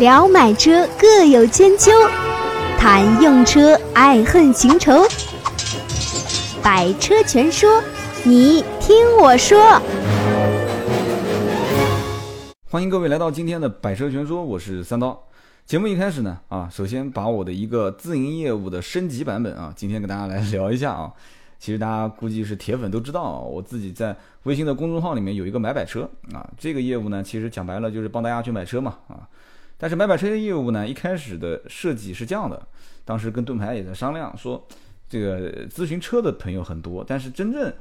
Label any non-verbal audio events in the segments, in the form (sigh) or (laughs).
聊买车各有千秋，谈用车爱恨情仇。百车全说，你听我说。欢迎各位来到今天的百车全说，我是三刀。节目一开始呢，啊，首先把我的一个自营业务的升级版本啊，今天跟大家来聊一下啊。其实大家估计是铁粉都知道，我自己在微信的公众号里面有一个买百车啊，这个业务呢，其实讲白了就是帮大家去买车嘛啊。但是买买车的业务呢，一开始的设计是这样的，当时跟盾牌也在商量说，这个咨询车的朋友很多，但是真正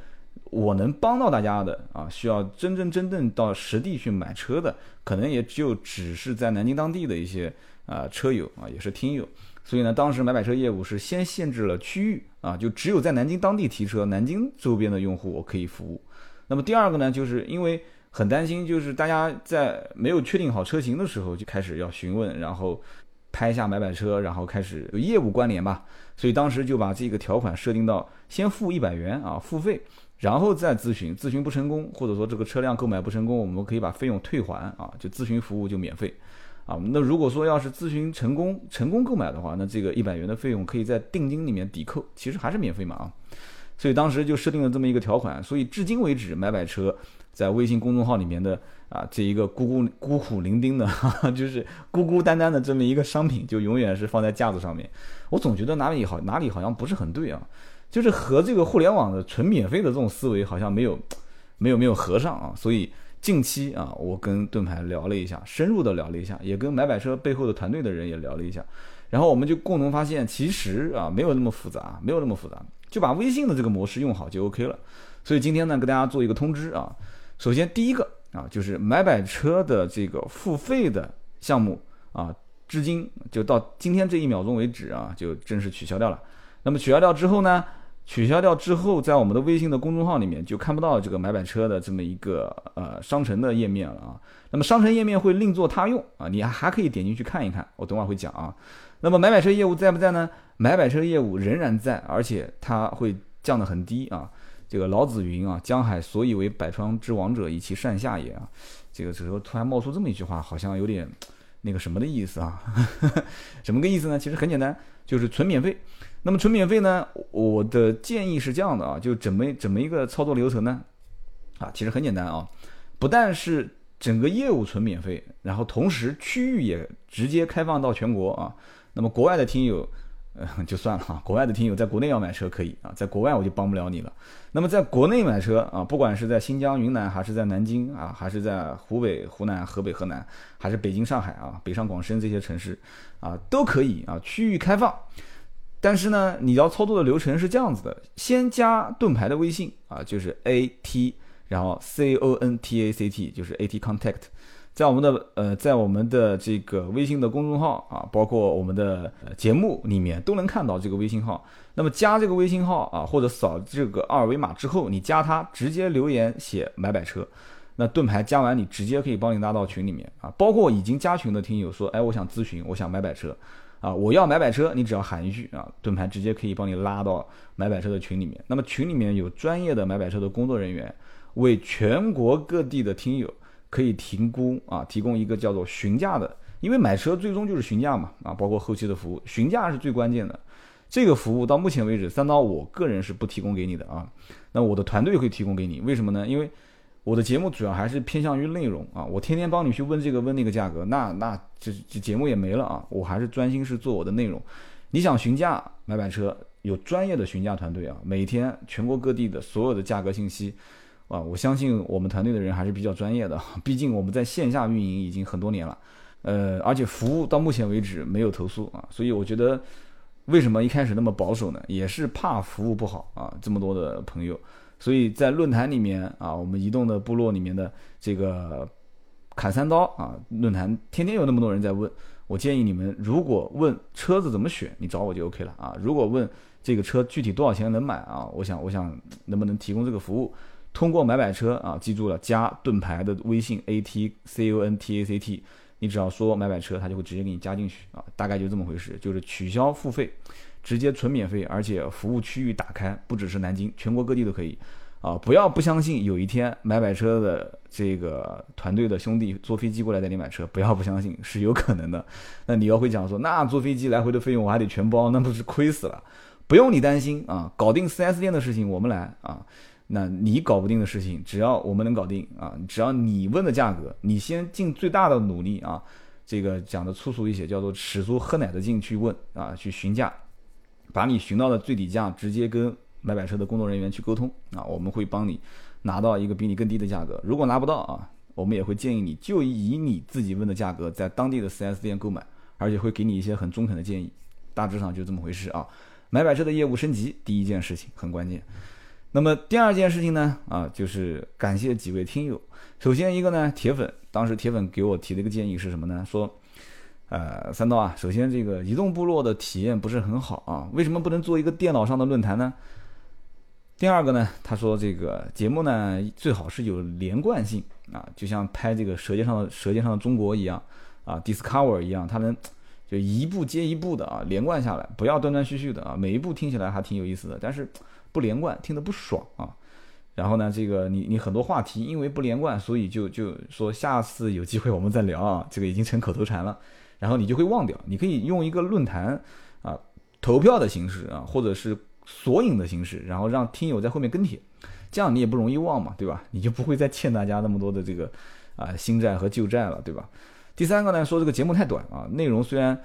我能帮到大家的啊，需要真真正正到实地去买车的，可能也就只是在南京当地的一些啊车友啊，也是听友。所以呢，当时买买车业务是先限制了区域啊，就只有在南京当地提车，南京周边的用户我可以服务。那么第二个呢，就是因为很担心，就是大家在没有确定好车型的时候就开始要询问，然后拍下买买车，然后开始有业务关联吧。所以当时就把这个条款设定到先付一百元啊，付费，然后再咨询，咨询不成功，或者说这个车辆购买不成功，我们可以把费用退还啊，就咨询服务就免费。啊，那如果说要是咨询成功、成功购买的话，那这个一百元的费用可以在定金里面抵扣，其实还是免费嘛啊。所以当时就设定了这么一个条款，所以至今为止，买买车在微信公众号里面的啊这一个孤孤孤苦伶仃的，(laughs) 就是孤孤单单的这么一个商品，就永远是放在架子上面。我总觉得哪里好哪里好像不是很对啊，就是和这个互联网的纯免费的这种思维好像没有没有没有合上啊，所以。近期啊，我跟盾牌聊了一下，深入的聊了一下，也跟买百车背后的团队的人也聊了一下，然后我们就共同发现，其实啊没有那么复杂，没有那么复杂，就把微信的这个模式用好就 OK 了。所以今天呢，给大家做一个通知啊，首先第一个啊，就是买百车的这个付费的项目啊，至今就到今天这一秒钟为止啊，就正式取消掉了。那么取消掉之后呢？取消掉之后，在我们的微信的公众号里面就看不到这个买百车的这么一个呃商城的页面了啊。那么商城页面会另作他用啊，你还可以点进去看一看，我等会儿会讲啊。那么买买车业务在不在呢？买买车业务仍然在，而且它会降得很低啊。这个老子云啊，江海所以为百川之王者，以其善下也啊。这个时候突然冒出这么一句话，好像有点那个什么的意思啊？(laughs) 什么个意思呢？其实很简单，就是纯免费。那么纯免费呢？我的建议是这样的啊，就怎么怎么一个操作流程呢？啊，其实很简单啊，不但是整个业务纯免费，然后同时区域也直接开放到全国啊。那么国外的听友，呃，(laughs) 就算了哈，国外的听友在国内要买车可以啊，在国外我就帮不了你了。那么在国内买车啊，不管是在新疆、云南，还是在南京啊，还是在湖北、湖南、河北、河南，还是北京、上海啊，北上广深这些城市啊，都可以啊，区域开放。但是呢，你要操作的流程是这样子的：先加盾牌的微信啊，就是 A T，然后 C O N T A C T，就是 A T Contact，在我们的呃，在我们的这个微信的公众号啊，包括我们的节目里面都能看到这个微信号。那么加这个微信号啊，或者扫这个二维码之后，你加他，直接留言写买百车，那盾牌加完你直接可以帮你拉到群里面啊。包括已经加群的听友说，哎，我想咨询，我想买百车。啊，我要买百车，你只要喊一句啊，盾牌直接可以帮你拉到买百车的群里面。那么群里面有专业的买百车的工作人员，为全国各地的听友可以评估啊，提供一个叫做询价的，因为买车最终就是询价嘛啊，包括后期的服务，询价是最关键的。这个服务到目前为止，三刀我个人是不提供给你的啊，那我的团队会提供给你，为什么呢？因为我的节目主要还是偏向于内容啊，我天天帮你去问这个问那个价格，那那这这节目也没了啊，我还是专心是做我的内容。你想询价买买车，有专业的询价团队啊，每天全国各地的所有的价格信息啊，我相信我们团队的人还是比较专业的，毕竟我们在线下运营已经很多年了，呃，而且服务到目前为止没有投诉啊，所以我觉得为什么一开始那么保守呢？也是怕服务不好啊，这么多的朋友。所以在论坛里面啊，我们移动的部落里面的这个砍三刀啊，论坛天天有那么多人在问，我建议你们如果问车子怎么选，你找我就 OK 了啊。如果问这个车具体多少钱能买啊，我想我想能不能提供这个服务，通过买买车啊，记住了加盾牌的微信 A T C O N T A C T，你只要说买买车，他就会直接给你加进去啊，大概就这么回事，就是取消付费。直接纯免费，而且服务区域打开，不只是南京，全国各地都可以。啊，不要不相信有一天买买车的这个团队的兄弟坐飞机过来带你买车，不要不相信是有可能的。那你要会讲说，那坐飞机来回的费用我还得全包，那不是亏死了？不用你担心啊，搞定 4S 店的事情我们来啊。那你搞不定的事情，只要我们能搞定啊，只要你问的价格，你先尽最大的努力啊。这个讲的粗俗一些，叫做使足喝奶的劲去问啊，去询价，把你询到的最低价直接跟买买车的工作人员去沟通啊，我们会帮你拿到一个比你更低的价格。如果拿不到啊，我们也会建议你就以你自己问的价格在当地的 4S 店购买，而且会给你一些很中肯的建议。大致上就这么回事啊。买买车的业务升级，第一件事情很关键。那么第二件事情呢，啊，就是感谢几位听友。首先一个呢，铁粉，当时铁粉给我提的一个建议是什么呢？说，呃，三刀啊，首先这个移动部落的体验不是很好啊，为什么不能做一个电脑上的论坛呢？第二个呢，他说这个节目呢最好是有连贯性啊，就像拍这个《舌尖上的舌尖上的中国》一样啊，Discover 一样，它能。就一步接一步的啊，连贯下来，不要断断续续的啊，每一步听起来还挺有意思的，但是不连贯，听得不爽啊。然后呢，这个你你很多话题因为不连贯，所以就就说下次有机会我们再聊啊，这个已经成口头禅了。然后你就会忘掉，你可以用一个论坛啊投票的形式啊，或者是索引的形式，然后让听友在后面跟帖，这样你也不容易忘嘛，对吧？你就不会再欠大家那么多的这个啊新债和旧债了，对吧？第三个呢，说这个节目太短啊，内容虽然，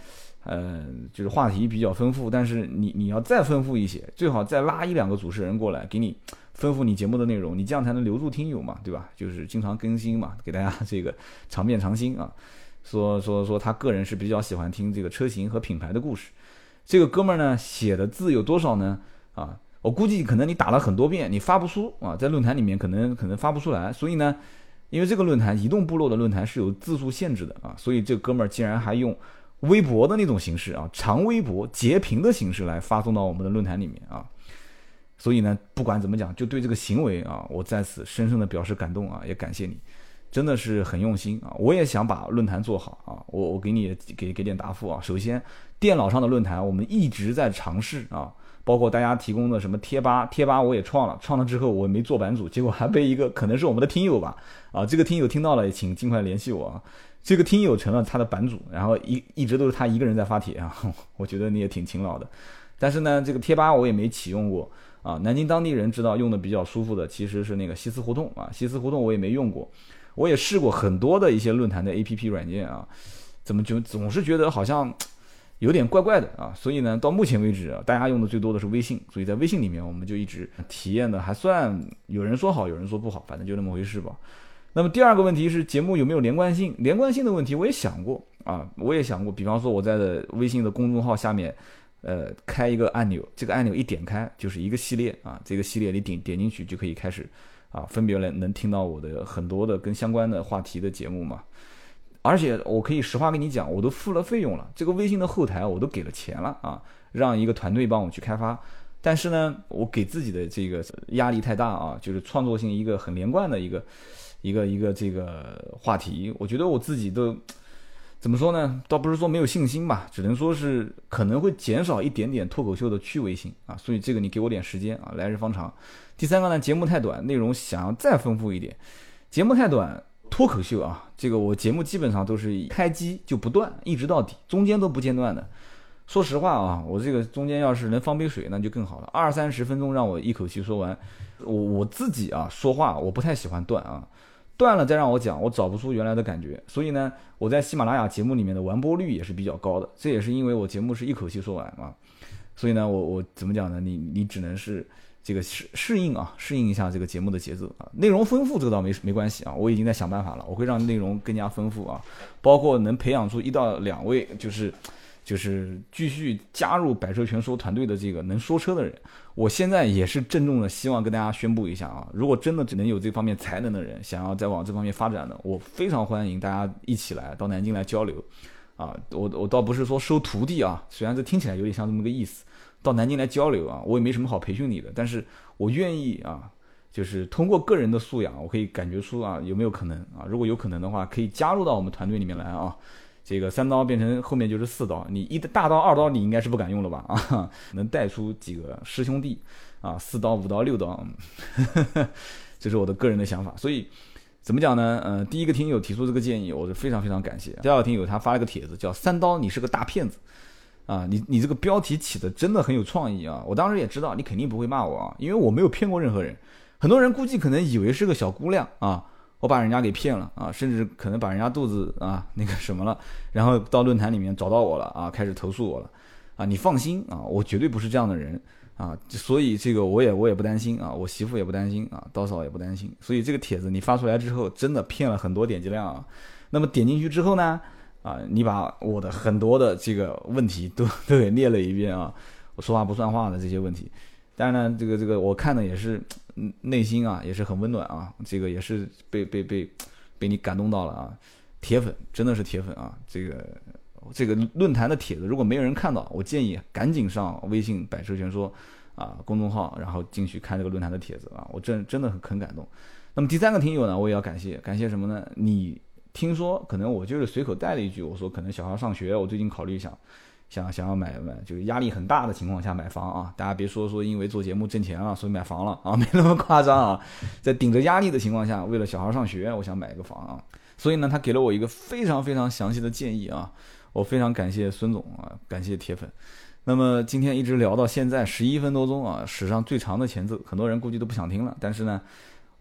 呃，就是话题比较丰富，但是你你要再丰富一些，最好再拉一两个主持人过来，给你丰富你节目的内容，你这样才能留住听友嘛，对吧？就是经常更新嘛，给大家 (laughs) 这个尝变尝新啊。说说说他个人是比较喜欢听这个车型和品牌的故事。这个哥们儿呢写的字有多少呢？啊，我估计可能你打了很多遍，你发不出啊，在论坛里面可能可能发不出来，所以呢。因为这个论坛，移动部落的论坛是有字数限制的啊，所以这哥们儿竟然还用微博的那种形式啊，长微博截屏的形式来发送到我们的论坛里面啊。所以呢，不管怎么讲，就对这个行为啊，我在此深深的表示感动啊，也感谢你，真的是很用心啊。我也想把论坛做好啊，我我给你给给点答复啊。首先，电脑上的论坛我们一直在尝试啊。包括大家提供的什么贴吧，贴吧我也创了，创了之后我没做版主，结果还被一个可能是我们的听友吧，啊，这个听友听到了，请尽快联系我啊，这个听友成了他的版主，然后一一直都是他一个人在发帖啊，(laughs) 我觉得你也挺勤劳的，但是呢，这个贴吧我也没启用过啊，南京当地人知道用的比较舒服的其实是那个西祠胡同啊，西祠胡同我也没用过，我也试过很多的一些论坛的 A P P 软件啊，怎么就总是觉得好像。有点怪怪的啊，所以呢，到目前为止啊，大家用的最多的是微信，所以在微信里面，我们就一直体验的还算，有人说好，有人说不好，反正就那么回事吧。那么第二个问题是节目有没有连贯性？连贯性的问题我也想过啊，我也想过，比方说我在的微信的公众号下面，呃，开一个按钮，这个按钮一点开就是一个系列啊，这个系列你点点进去就可以开始啊，分别能能听到我的很多的跟相关的话题的节目嘛。而且我可以实话跟你讲，我都付了费用了，这个微信的后台我都给了钱了啊，让一个团队帮我去开发。但是呢，我给自己的这个压力太大啊，就是创作性一个很连贯的一个一个一个这个话题，我觉得我自己都怎么说呢？倒不是说没有信心吧，只能说是可能会减少一点点脱口秀的趣味性啊。所以这个你给我点时间啊，来日方长。第三个呢，节目太短，内容想要再丰富一点，节目太短。脱口秀啊，这个我节目基本上都是开机就不断，一直到底，中间都不间断的。说实话啊，我这个中间要是能放杯水，那就更好了。二三十分钟让我一口气说完，我我自己啊说话我不太喜欢断啊，断了再让我讲，我找不出原来的感觉。所以呢，我在喜马拉雅节目里面的完播率也是比较高的，这也是因为我节目是一口气说完啊。所以呢，我我怎么讲呢？你你只能是。这个适适应啊，适应一下这个节目的节奏啊，内容丰富这个倒没没关系啊，我已经在想办法了，我会让内容更加丰富啊，包括能培养出一到两位，就是就是继续加入百车全说团队的这个能说车的人，我现在也是郑重的希望跟大家宣布一下啊，如果真的只能有这方面才能的人，想要再往这方面发展的，我非常欢迎大家一起来到南京来交流啊，我我倒不是说收徒弟啊，虽然这听起来有点像这么个意思。到南京来交流啊，我也没什么好培训你的，但是我愿意啊，就是通过个人的素养，我可以感觉出啊有没有可能啊，如果有可能的话，可以加入到我们团队里面来啊，这个三刀变成后面就是四刀，你一大刀二刀你应该是不敢用了吧？(laughs) 啊，能带出几个师兄弟啊，四刀五刀六刀，(laughs) 这是我的个人的想法。所以怎么讲呢？呃，第一个听友提出这个建议，我是非常非常感谢。第二个听友他发了个帖子，叫三刀你是个大骗子啊，你你这个标题起的真的很有创意啊！我当时也知道你肯定不会骂我啊，因为我没有骗过任何人。很多人估计可能以为是个小姑娘啊。我把人家给骗了啊，甚至可能把人家肚子啊那个什么了，然后到论坛里面找到我了啊，开始投诉我了啊。你放心啊，我绝对不是这样的人啊，所以这个我也我也不担心啊，我媳妇也不担心啊，刀嫂也不担心。所以这个帖子你发出来之后，真的骗了很多点击量啊。那么点进去之后呢，啊，你把我的很多的这个问题都都给列了一遍啊，我说话不算话的这些问题。当然呢，这个这个我看的也是。内心啊也是很温暖啊，这个也是被被被被你感动到了啊，铁粉真的是铁粉啊，这个这个论坛的帖子如果没有人看到，我建议赶紧上微信百车全说啊公众号，然后进去看这个论坛的帖子啊，我真真的很很感动。那么第三个听友呢，我也要感谢，感谢什么呢？你听说可能我就是随口带了一句，我说可能小孩上学，我最近考虑一下。想想要买买，就是压力很大的情况下买房啊！大家别说说因为做节目挣钱了，所以买房了啊，(laughs) 没那么夸张啊。在顶着压力的情况下，为了小孩上学，我想买一个房啊。所以呢，他给了我一个非常非常详细的建议啊，我非常感谢孙总啊，感谢铁粉。那么今天一直聊到现在十一分多钟啊，史上最长的前奏，很多人估计都不想听了，但是呢。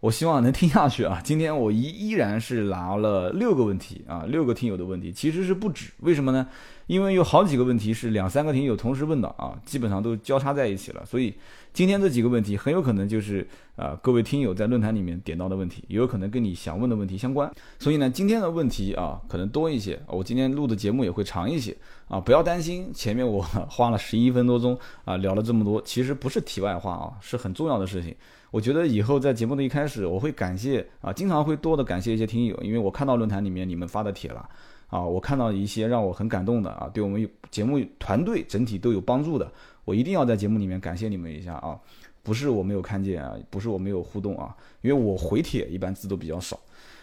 我希望能听下去啊！今天我依依然是拿了六个问题啊，六个听友的问题，其实是不止。为什么呢？因为有好几个问题是两三个听友同时问的啊，基本上都交叉在一起了。所以今天这几个问题很有可能就是啊，各位听友在论坛里面点到的问题，也有可能跟你想问的问题相关。所以呢，今天的问题啊，可能多一些。我今天录的节目也会长一些啊，不要担心。前面我花了十一分多钟啊，聊了这么多，其实不是题外话啊，是很重要的事情。我觉得以后在节目的一开始，我会感谢啊，经常会多的感谢一些听友，因为我看到论坛里面你们发的帖了，啊，我看到一些让我很感动的啊，对我们节目团队整体都有帮助的，我一定要在节目里面感谢你们一下啊，不是我没有看见啊，不是我没有互动啊，因为我回帖一般字都比较少。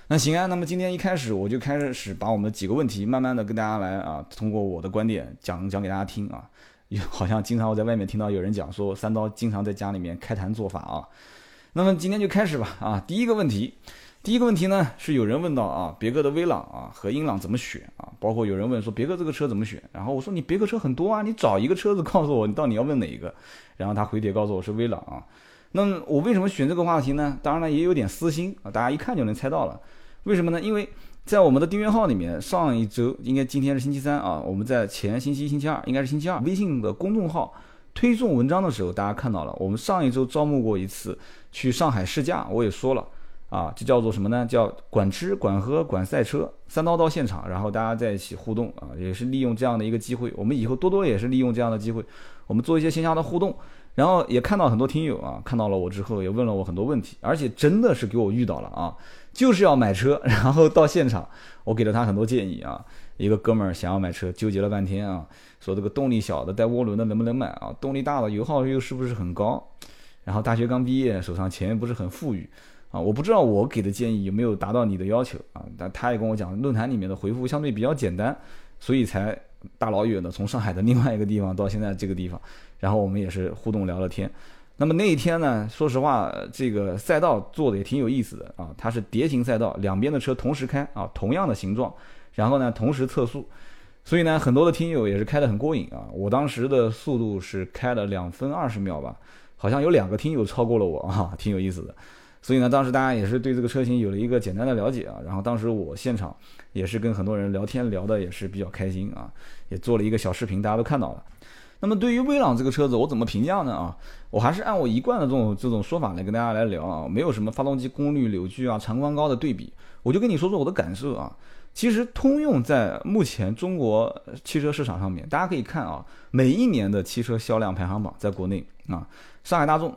那行啊，那么今天一开始我就开始把我们的几个问题慢慢的跟大家来啊，通过我的观点讲讲给大家听啊，好像经常我在外面听到有人讲说三刀经常在家里面开坛做法啊。那么今天就开始吧啊！第一个问题，第一个问题呢是有人问到啊，别克的威朗啊和英朗怎么选啊？包括有人问说别克这个车怎么选？然后我说你别克车很多啊，你找一个车子告诉我你到底要问哪一个？然后他回帖告诉我是威朗啊。那我为什么选这个话题呢？当然了也有点私心啊，大家一看就能猜到了。为什么呢？因为在我们的订阅号里面，上一周应该今天是星期三啊，我们在前星期星期二应该是星期二，微信的公众号。推送文章的时候，大家看到了，我们上一周招募过一次去上海试驾，我也说了啊，就叫做什么呢？叫管吃、管喝、管赛车，三刀到现场，然后大家在一起互动啊，也是利用这样的一个机会。我们以后多多也是利用这样的机会，我们做一些线下的互动，然后也看到很多听友啊，看到了我之后也问了我很多问题，而且真的是给我遇到了啊，就是要买车，然后到现场，我给了他很多建议啊。一个哥们儿想要买车，纠结了半天啊，说这个动力小的带涡轮的能不能买啊？动力大的油耗又是不是很高？然后大学刚毕业，手上钱不是很富裕啊，我不知道我给的建议有没有达到你的要求啊？但他也跟我讲，论坛里面的回复相对比较简单，所以才大老远的从上海的另外一个地方到现在这个地方，然后我们也是互动聊了天。那么那一天呢，说实话，这个赛道做的也挺有意思的啊，它是蝶形赛道，两边的车同时开啊，同样的形状。然后呢，同时测速，所以呢，很多的听友也是开得很过瘾啊。我当时的速度是开了两分二十秒吧，好像有两个听友超过了我啊，(laughs) 挺有意思的。所以呢，当时大家也是对这个车型有了一个简单的了解啊。然后当时我现场也是跟很多人聊天，聊的也是比较开心啊，也做了一个小视频，大家都看到了。那么对于威朗这个车子，我怎么评价呢？啊，我还是按我一贯的这种这种说法来跟大家来聊啊，没有什么发动机功率、扭矩啊、长宽高的对比，我就跟你说说我的感受啊。其实通用在目前中国汽车市场上面，大家可以看啊，每一年的汽车销量排行榜，在国内啊，上海大众、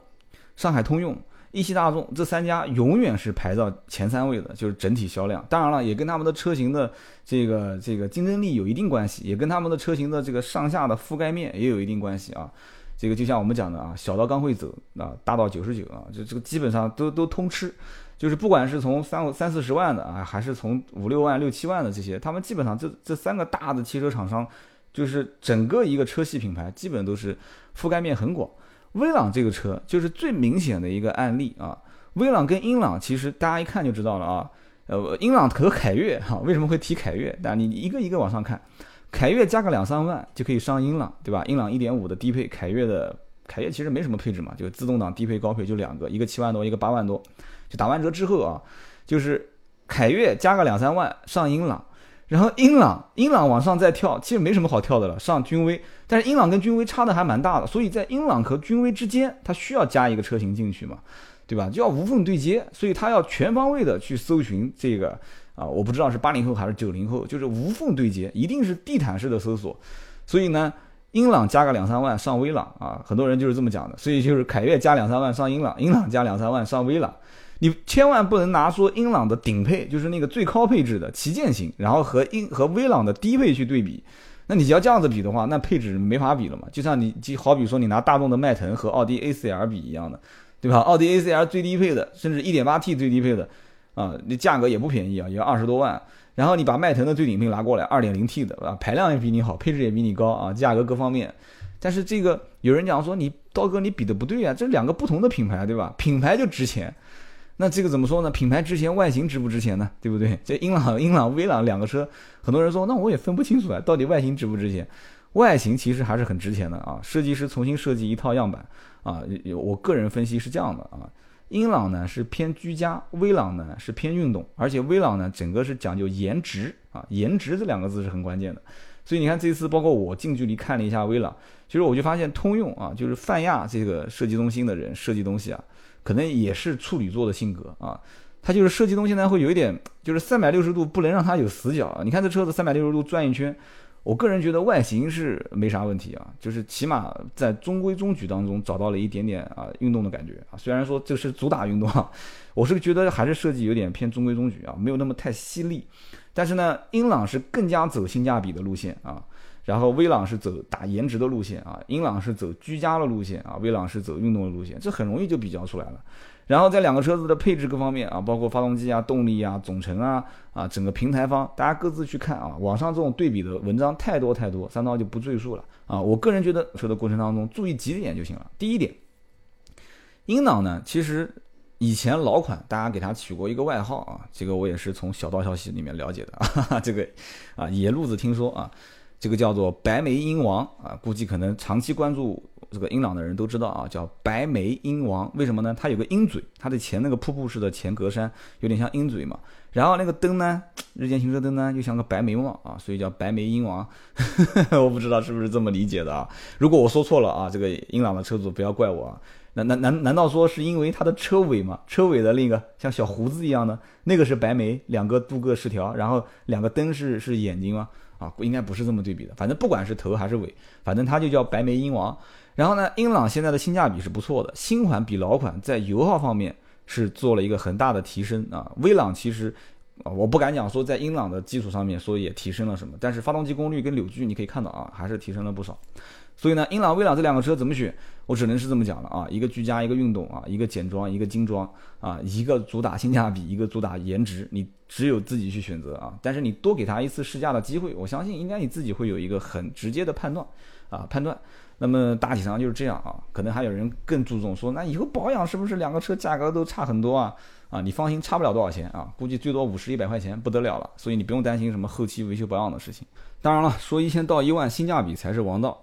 上海通用、一汽大众这三家永远是排到前三位的，就是整体销量。当然了，也跟他们的车型的这个这个竞争力有一定关系，也跟他们的车型的这个上下的覆盖面也有一定关系啊。这个就像我们讲的啊，小到刚会走啊，大到九十九啊，就这个基本上都都通吃。就是不管是从三三四十万的啊，还是从五六万、六七万的这些，他们基本上这这三个大的汽车厂商，就是整个一个车系品牌，基本都是覆盖面很广。威朗这个车就是最明显的一个案例啊。威朗跟英朗其实大家一看就知道了啊。呃，英朗和凯越哈，为什么会提凯越？但你一个一个往上看，凯越加个两三万就可以上英朗，对吧？英朗一点五的低配，凯越的凯越其实没什么配置嘛，就自动挡低配高配就两个，一个七万多，一个八万多，就打完折之后啊，就是凯越加个两三万上英朗，然后英朗英朗往上再跳，其实没什么好跳的了，上君威，但是英朗跟君威差的还蛮大的，所以在英朗和君威之间，它需要加一个车型进去嘛。对吧？就要无缝对接，所以它要全方位的去搜寻这个啊，我不知道是八零后还是九零后，就是无缝对接，一定是地毯式的搜索。所以呢，英朗加个两三万上威朗啊，很多人就是这么讲的。所以就是凯越加两三万上英朗，英朗加两三万上威朗。你千万不能拿说英朗的顶配，就是那个最高配置的旗舰型，然后和英和威朗的低配去对比。那你要这样子比的话，那配置没法比了嘛。就像你就好比说你拿大众的迈腾和奥迪 A4L 比一样的。对吧？奥迪 A4L 最低配的，甚至 1.8T 最低配的，啊，那价格也不便宜啊，也要二十多万。然后你把迈腾的最顶配拿过来二点零 T 的，啊，排量也比你好，配置也比你高啊，价格各方面。但是这个有人讲说，你刀哥你比的不对啊，这两个不同的品牌，对吧？品牌就值钱，那这个怎么说呢？品牌值钱，外形值不值钱呢？对不对？这英朗、英朗、威朗两个车，很多人说，那我也分不清楚啊，到底外形值不值钱？外形其实还是很值钱的啊，设计师重新设计一套样板。啊，我个人分析是这样的啊，英朗呢是偏居家，威朗呢是偏运动，而且威朗呢整个是讲究颜值啊，颜值这两个字是很关键的。所以你看这次包括我近距离看了一下威朗，其实我就发现通用啊，就是泛亚这个设计中心的人设计东西啊，可能也是处女座的性格啊，他就是设计东西呢会有一点，就是三百六十度不能让它有死角。你看这车子三百六十度转一圈。我个人觉得外形是没啥问题啊，就是起码在中规中矩当中找到了一点点啊运动的感觉啊。虽然说这是主打运动啊，我是觉得还是设计有点偏中规中矩啊，没有那么太犀利。但是呢，英朗是更加走性价比的路线啊，然后威朗是走打颜值的路线啊，英朗是走居家的路线啊，威朗是走运动的路线，这很容易就比较出来了。然后在两个车子的配置各方面啊，包括发动机啊、动力啊、总成啊啊，整个平台方，大家各自去看啊。网上这种对比的文章太多太多，三刀就不赘述了啊。我个人觉得车的过程当中注意几点就行了。第一点，英朗呢，其实以前老款大家给它取过一个外号啊，这个我也是从小道消息里面了解的 (laughs) 啊，这个啊野路子听说啊，这个叫做白眉鹰王啊，估计可能长期关注。这个英朗的人都知道啊，叫白眉鹰王，为什么呢？它有个鹰嘴，它的前那个瀑布式的前格栅有点像鹰嘴嘛。然后那个灯呢，日间行车灯呢，又像个白眉毛啊，所以叫白眉鹰王。(laughs) 我不知道是不是这么理解的啊？如果我说错了啊，这个英朗的车主不要怪我啊。难难难难道说是因为它的车尾嘛？车尾的那个像小胡子一样的那个是白眉，两个镀铬饰条，然后两个灯是是眼睛吗？啊，应该不是这么对比的。反正不管是头还是尾，反正它就叫白眉鹰王。然后呢，英朗现在的性价比是不错的，新款比老款在油耗方面是做了一个很大的提升啊。威朗其实啊，我不敢讲说在英朗的基础上面说也提升了什么，但是发动机功率跟扭矩你可以看到啊，还是提升了不少。所以呢，英朗、威朗这两个车怎么选，我只能是这么讲了啊，一个居家，一个运动啊，一个简装，一个精装啊，一个主打性价比，一个主打颜值，你只有自己去选择啊。但是你多给他一次试驾的机会，我相信应该你自己会有一个很直接的判断啊，判断。那么大体上就是这样啊，可能还有人更注重说，那以后保养是不是两个车价格都差很多啊？啊，你放心，差不了多少钱啊，估计最多五十一百块钱不得了了，所以你不用担心什么后期维修保养的事情。当然了，说一千到一万，性价比才是王道。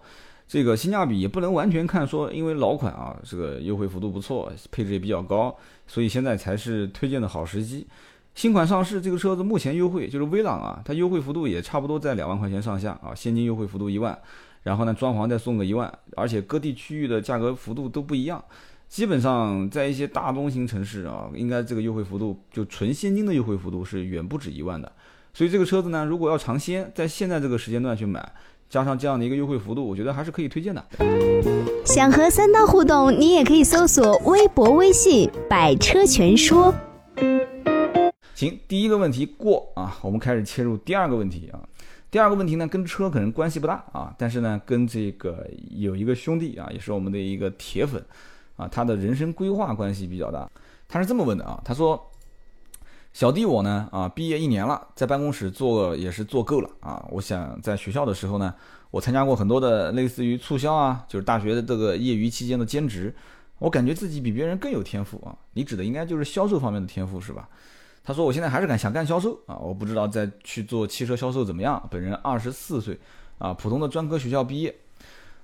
这个性价比也不能完全看说，因为老款啊，这个优惠幅度不错，配置也比较高，所以现在才是推荐的好时机。新款上市，这个车子目前优惠就是威朗啊，它优惠幅度也差不多在两万块钱上下啊，现金优惠幅度一万。然后呢，装潢再送个一万，而且各地区域的价格幅度都不一样，基本上在一些大中型城市啊，应该这个优惠幅度就纯现金的优惠幅度是远不止一万的。所以这个车子呢，如果要尝鲜，在现在这个时间段去买，加上这样的一个优惠幅度，我觉得还是可以推荐的。想和三刀互动，你也可以搜索微博、微信“百车全说”。行，第一个问题过啊，我们开始切入第二个问题啊。第二个问题呢，跟车可能关系不大啊，但是呢，跟这个有一个兄弟啊，也是我们的一个铁粉啊，他的人生规划关系比较大。他是这么问的啊，他说小弟我呢，啊，毕业一年了，在办公室做也是做够了啊。我想在学校的时候呢，我参加过很多的类似于促销啊，就是大学的这个业余期间的兼职，我感觉自己比别人更有天赋啊。你指的应该就是销售方面的天赋是吧？他说我现在还是敢想干销售啊，我不知道再去做汽车销售怎么样。本人二十四岁啊，普通的专科学校毕业，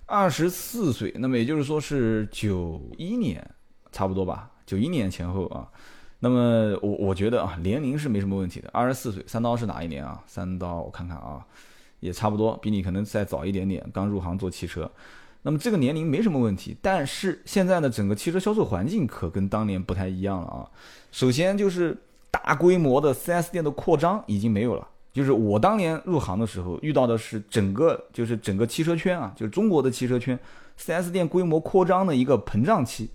二十四岁，那么也就是说是九一年，差不多吧，九一年前后啊。那么我我觉得啊，年龄是没什么问题的。二十四岁，三刀是哪一年啊？三刀我看看啊，也差不多，比你可能再早一点点，刚入行做汽车。那么这个年龄没什么问题，但是现在呢，整个汽车销售环境可跟当年不太一样了啊。首先就是大规模的 4S 店的扩张已经没有了。就是我当年入行的时候遇到的是整个就是整个汽车圈啊，就是中国的汽车圈 4S 店规模扩张的一个膨胀期。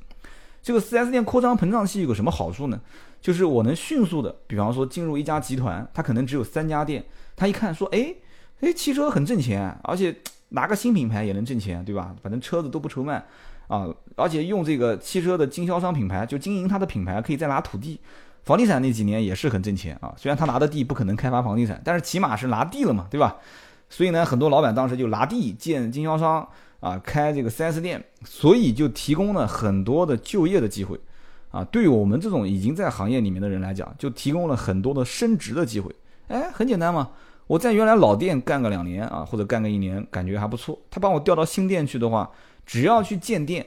这个 4S 店扩张膨胀期有个什么好处呢？就是我能迅速的，比方说进入一家集团，它可能只有三家店，他一看说，哎，哎，汽车很挣钱，而且拿个新品牌也能挣钱，对吧？反正车子都不愁卖啊，而且用这个汽车的经销商品牌，就经营它的品牌，可以再拿土地，房地产那几年也是很挣钱啊。虽然他拿的地不可能开发房地产，但是起码是拿地了嘛，对吧？所以呢，很多老板当时就拿地建经销商。啊，开这个 4S 店，所以就提供了很多的就业的机会，啊，对于我们这种已经在行业里面的人来讲，就提供了很多的升职的机会。哎，很简单嘛，我在原来老店干个两年啊，或者干个一年，感觉还不错。他把我调到新店去的话，只要去建店，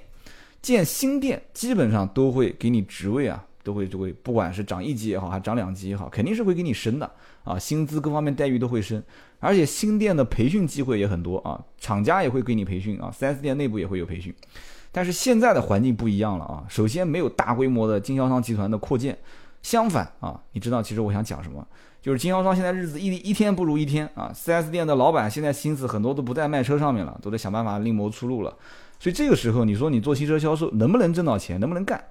建新店，基本上都会给你职位啊，都会就会，不管是涨一级也好，还是涨两级也好，肯定是会给你升的啊，薪资各方面待遇都会升。而且新店的培训机会也很多啊，厂家也会给你培训啊，4S 店内部也会有培训。但是现在的环境不一样了啊，首先没有大规模的经销商集团的扩建，相反啊，你知道其实我想讲什么？就是经销商现在日子一一天不如一天啊，4S 店的老板现在心思很多都不在卖车上面了，都在想办法另谋出路了。所以这个时候你说你做汽车销售能不能挣到钱，能不能干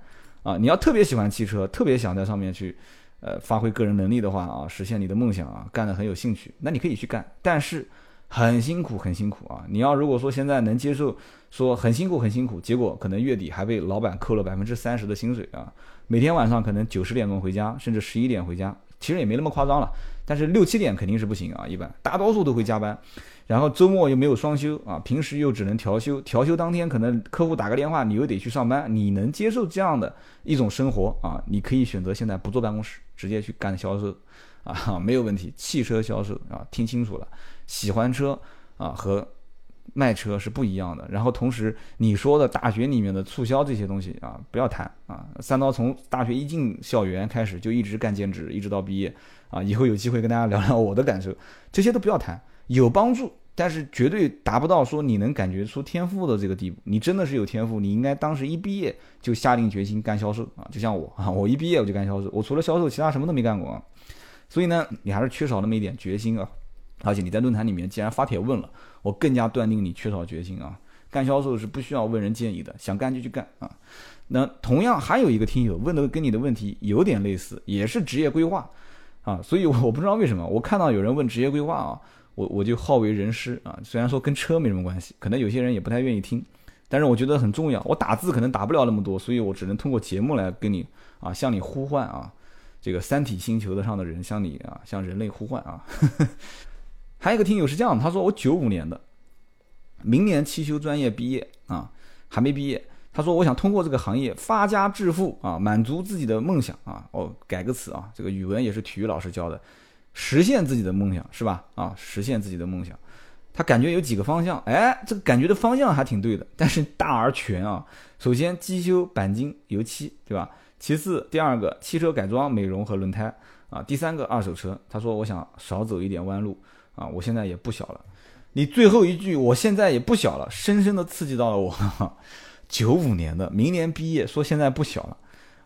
啊？你要特别喜欢汽车，特别想在上面去。呃，发挥个人能力的话啊，实现你的梦想啊，干得很有兴趣，那你可以去干，但是很辛苦，很辛苦啊！你要如果说现在能接受说很辛苦很辛苦，结果可能月底还被老板扣了百分之三十的薪水啊，每天晚上可能九十点钟回家，甚至十一点回家，其实也没那么夸张了，但是六七点肯定是不行啊，一般大多数都会加班。然后周末又没有双休啊，平时又只能调休，调休当天可能客户打个电话，你又得去上班，你能接受这样的一种生活啊？你可以选择现在不坐办公室，直接去干销售，啊，(laughs) 没有问题。汽车销售啊，听清楚了，喜欢车啊和卖车是不一样的。然后同时你说的大学里面的促销这些东西啊，不要谈啊。三刀从大学一进校园开始就一直干兼职，一直到毕业啊。以后有机会跟大家聊聊我的感受，这些都不要谈。有帮助，但是绝对达不到说你能感觉出天赋的这个地步。你真的是有天赋，你应该当时一毕业就下定决心干销售啊，就像我啊，我一毕业我就干销售，我除了销售其他什么都没干过啊。所以呢，你还是缺少那么一点决心啊。而且你在论坛里面既然发帖问了，我更加断定你缺少决心啊。干销售是不需要问人建议的，想干就去干啊。那同样还有一个听友问的跟你的问题有点类似，也是职业规划啊。所以我不知道为什么我看到有人问职业规划啊。我我就好为人师啊，虽然说跟车没什么关系，可能有些人也不太愿意听，但是我觉得很重要。我打字可能打不了那么多，所以我只能通过节目来跟你啊，向你呼唤啊，这个三体星球的上的人向你啊，向人类呼唤啊。(laughs) 还有一个听友是这样，他说我九五年的，明年汽修专业毕业啊，还没毕业。他说我想通过这个行业发家致富啊，满足自己的梦想啊。哦，改个词啊，这个语文也是体育老师教的。实现自己的梦想是吧？啊，实现自己的梦想，他感觉有几个方向，哎，这个感觉的方向还挺对的，但是大而全啊。首先，机修、钣金、油漆，对吧？其次，第二个，汽车改装、美容和轮胎啊。第三个，二手车。他说，我想少走一点弯路啊。我现在也不小了。你最后一句，我现在也不小了，深深的刺激到了我。(laughs) 九五年的，明年毕业，说现在不小了。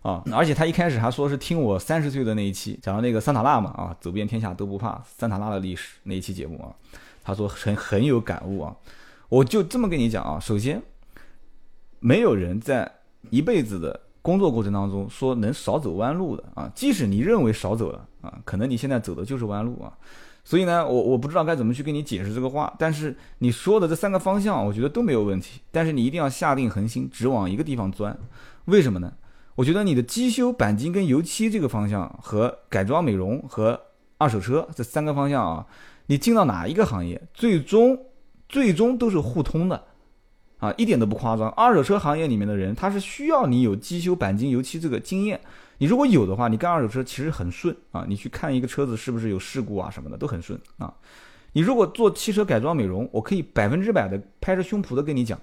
啊，而且他一开始还说是听我三十岁的那一期讲的那个桑塔纳嘛，啊，走遍天下都不怕桑塔纳的历史那一期节目啊，他说很很有感悟啊，我就这么跟你讲啊，首先，没有人在一辈子的工作过程当中说能少走弯路的啊，即使你认为少走了啊，可能你现在走的就是弯路啊，所以呢，我我不知道该怎么去跟你解释这个话，但是你说的这三个方向，我觉得都没有问题，但是你一定要下定恒心，只往一个地方钻，为什么呢？我觉得你的机修、钣金跟油漆这个方向和改装美容和二手车这三个方向啊，你进到哪一个行业，最终最终都是互通的，啊，一点都不夸张。二手车行业里面的人，他是需要你有机修、钣金、油漆这个经验。你如果有的话，你干二手车其实很顺啊。你去看一个车子是不是有事故啊什么的都很顺啊。你如果做汽车改装美容，我可以百分之百的拍着胸脯的跟你讲。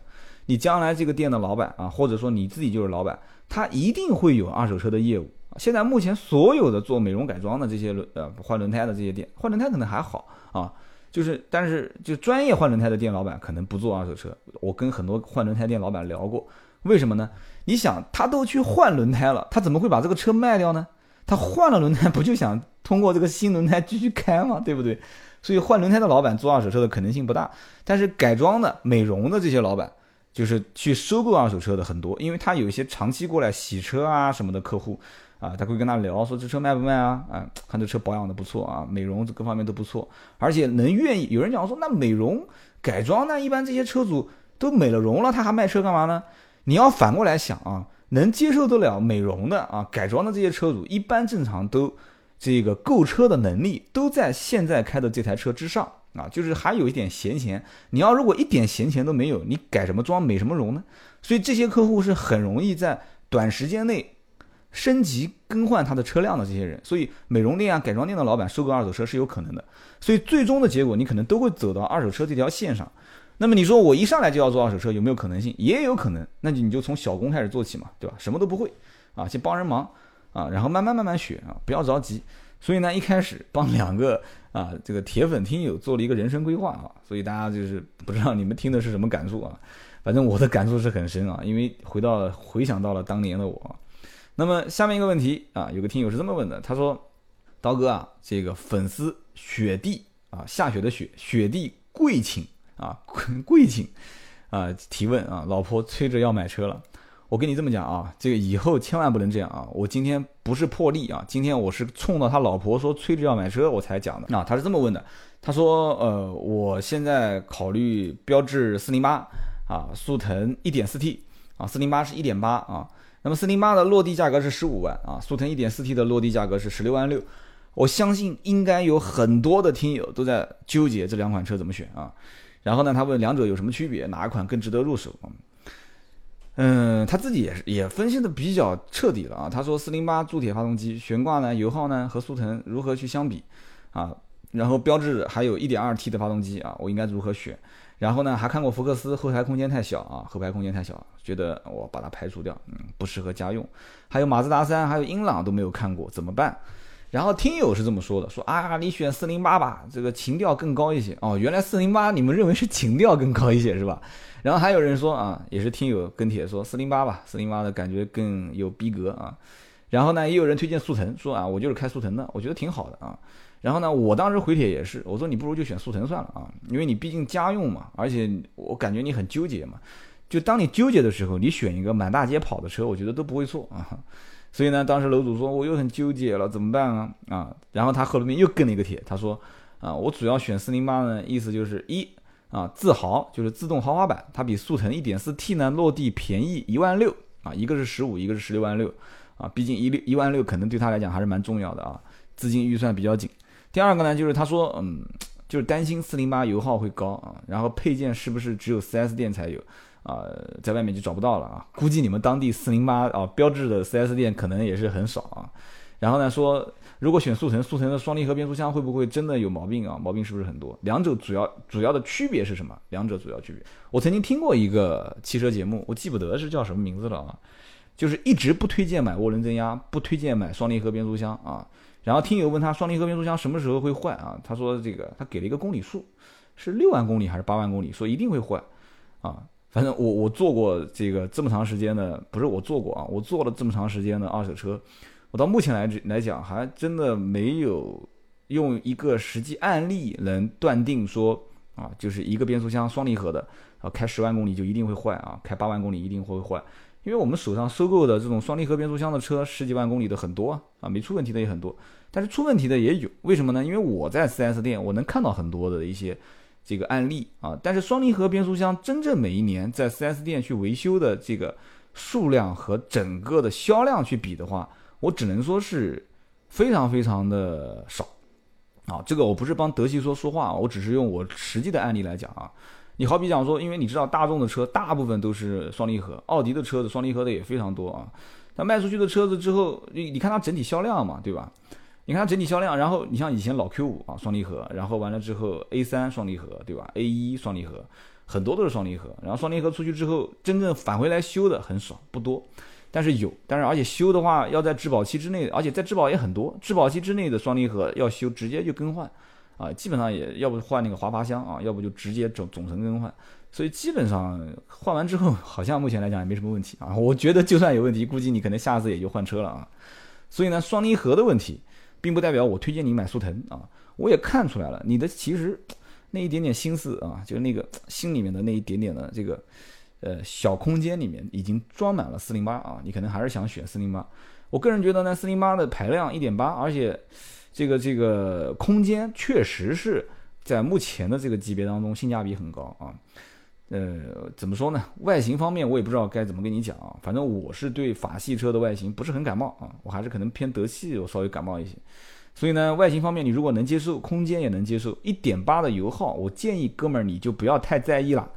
你将来这个店的老板啊，或者说你自己就是老板，他一定会有二手车的业务。现在目前所有的做美容改装的这些轮呃换轮胎的这些店，换轮胎可能还好啊，就是但是就专业换轮胎的店老板可能不做二手车。我跟很多换轮胎店老板聊过，为什么呢？你想他都去换轮胎了，他怎么会把这个车卖掉呢？他换了轮胎不就想通过这个新轮胎继续开吗？对不对？所以换轮胎的老板做二手车的可能性不大，但是改装的美容的这些老板。就是去收购二手车的很多，因为他有一些长期过来洗车啊什么的客户，啊，他会跟他聊说这车卖不卖啊？啊，看这车保养的不错啊，美容各方面都不错，而且能愿意。有人讲说那美容改装呢，一般这些车主都美了容了，他还卖车干嘛呢？你要反过来想啊，能接受得了美容的啊改装的这些车主，一般正常都这个购车的能力都在现在开的这台车之上。啊，就是还有一点闲钱，你要如果一点闲钱都没有，你改什么装、美什么容呢？所以这些客户是很容易在短时间内升级更换他的车辆的这些人，所以美容店啊、改装店的老板收购二手车是有可能的。所以最终的结果，你可能都会走到二手车这条线上。那么你说我一上来就要做二手车，有没有可能性？也有可能，那你就从小工开始做起嘛，对吧？什么都不会啊，先帮人忙啊，然后慢慢慢慢学啊，不要着急。所以呢，一开始帮两个啊这个铁粉听友做了一个人生规划啊，所以大家就是不知道你们听的是什么感触啊，反正我的感触是很深啊，因为回到回想到了当年的我。那么下面一个问题啊，有个听友是这么问的，他说：“刀哥啊，这个粉丝雪地啊，下雪的雪，雪地贵请啊，贵请啊提问啊，老婆催着要买车了。”我跟你这么讲啊，这个以后千万不能这样啊！我今天不是破例啊，今天我是冲到他老婆说催着要买车我才讲的。那他是这么问的，他说：呃，我现在考虑标致四零八啊，速腾一点四 T 啊，四零八是一点八啊。那么四零八的落地价格是十五万啊，速腾一点四 T 的落地价格是十六万六。我相信应该有很多的听友都在纠结这两款车怎么选啊。然后呢，他问两者有什么区别，哪一款更值得入手？嗯，他自己也是也分析的比较彻底了啊。他说，四零八铸铁发动机悬挂呢，油耗呢和速腾如何去相比啊？然后标致还有一点二 T 的发动机啊，我应该如何选？然后呢，还看过福克斯后排空间太小啊，后排空间太小，觉得我把它排除掉，嗯，不适合家用。还有马自达三，还有英朗都没有看过，怎么办？然后听友是这么说的，说啊，你选四零八吧，这个情调更高一些哦。原来四零八你们认为是情调更高一些是吧？然后还有人说啊，也是听友跟帖说四零八吧，四零八的感觉更有逼格啊。然后呢，也有人推荐速腾，说啊，我就是开速腾的，我觉得挺好的啊。然后呢，我当时回帖也是，我说你不如就选速腾算了啊，因为你毕竟家用嘛，而且我感觉你很纠结嘛。就当你纠结的时候，你选一个满大街跑的车，我觉得都不会错啊。所以呢，当时楼主说我又很纠结了，怎么办啊？啊，然后他后面又跟了一个帖，他说啊，我主要选四零八呢，意思就是一。啊，自豪就是自动豪华版，它比速腾 1.4T 呢落地便宜一万六啊，一个是十五，一个是十六万六啊，毕竟一六一万六可能对他来讲还是蛮重要的啊，资金预算比较紧。第二个呢，就是他说，嗯，就是担心408油耗会高啊，然后配件是不是只有 4S 店才有啊，在外面就找不到了啊，估计你们当地408啊标志的 4S 店可能也是很少啊。然后呢说。如果选速腾，速腾的双离合变速箱会不会真的有毛病啊？毛病是不是很多？两者主要主要的区别是什么？两者主要区别，我曾经听过一个汽车节目，我记不得是叫什么名字了啊，就是一直不推荐买涡轮增压，不推荐买双离合变速箱啊。然后听友问他双离合变速箱什么时候会坏啊？他说这个他给了一个公里数，是六万公里还是八万公里？说一定会坏啊。反正我我做过这个这么长时间的，不是我做过啊，我做了这么长时间的二手车。我到目前来来讲，还真的没有用一个实际案例能断定说啊，就是一个变速箱双离合的，啊，开十万公里就一定会坏啊，开八万公里一定会坏。因为我们手上收购的这种双离合变速箱的车，十几万公里的很多啊，没出问题的也很多，但是出问题的也有。为什么呢？因为我在 4S 店，我能看到很多的一些这个案例啊，但是双离合变速箱真正每一年在 4S 店去维修的这个。数量和整个的销量去比的话，我只能说是非常非常的少。啊，这个我不是帮德系说说话，我只是用我实际的案例来讲啊。你好比讲说，因为你知道大众的车大部分都是双离合，奥迪的车子双离合的也非常多啊。它卖出去的车子之后，你你看它整体销量嘛，对吧？你看整体销量，然后你像以前老 Q 五啊双离合，然后完了之后 A 三双离合，对吧？A 一双离合，很多都是双离合。然后双离合出去之后，真正返回来修的很少，不多。但是有，但是而且修的话要在质保期之内，而且在质保也很多，质保期之内的双离合要修直接就更换，啊，基本上也要不换那个滑阀箱啊，要不就直接总总成更换，所以基本上换完之后，好像目前来讲也没什么问题啊。我觉得就算有问题，估计你可能下次也就换车了啊。所以呢，双离合的问题，并不代表我推荐你买速腾啊。我也看出来了，你的其实那一点点心思啊，就是那个心里面的那一点点的这个。呃，小空间里面已经装满了四零八啊，你可能还是想选四零八。我个人觉得呢，四零八的排量一点八，而且这个这个空间确实是在目前的这个级别当中性价比很高啊。呃，怎么说呢？外形方面我也不知道该怎么跟你讲啊。反正我是对法系车的外形不是很感冒啊，我还是可能偏德系我稍微感冒一些。所以呢，外形方面你如果能接受，空间也能接受，一点八的油耗，我建议哥们儿你就不要太在意了。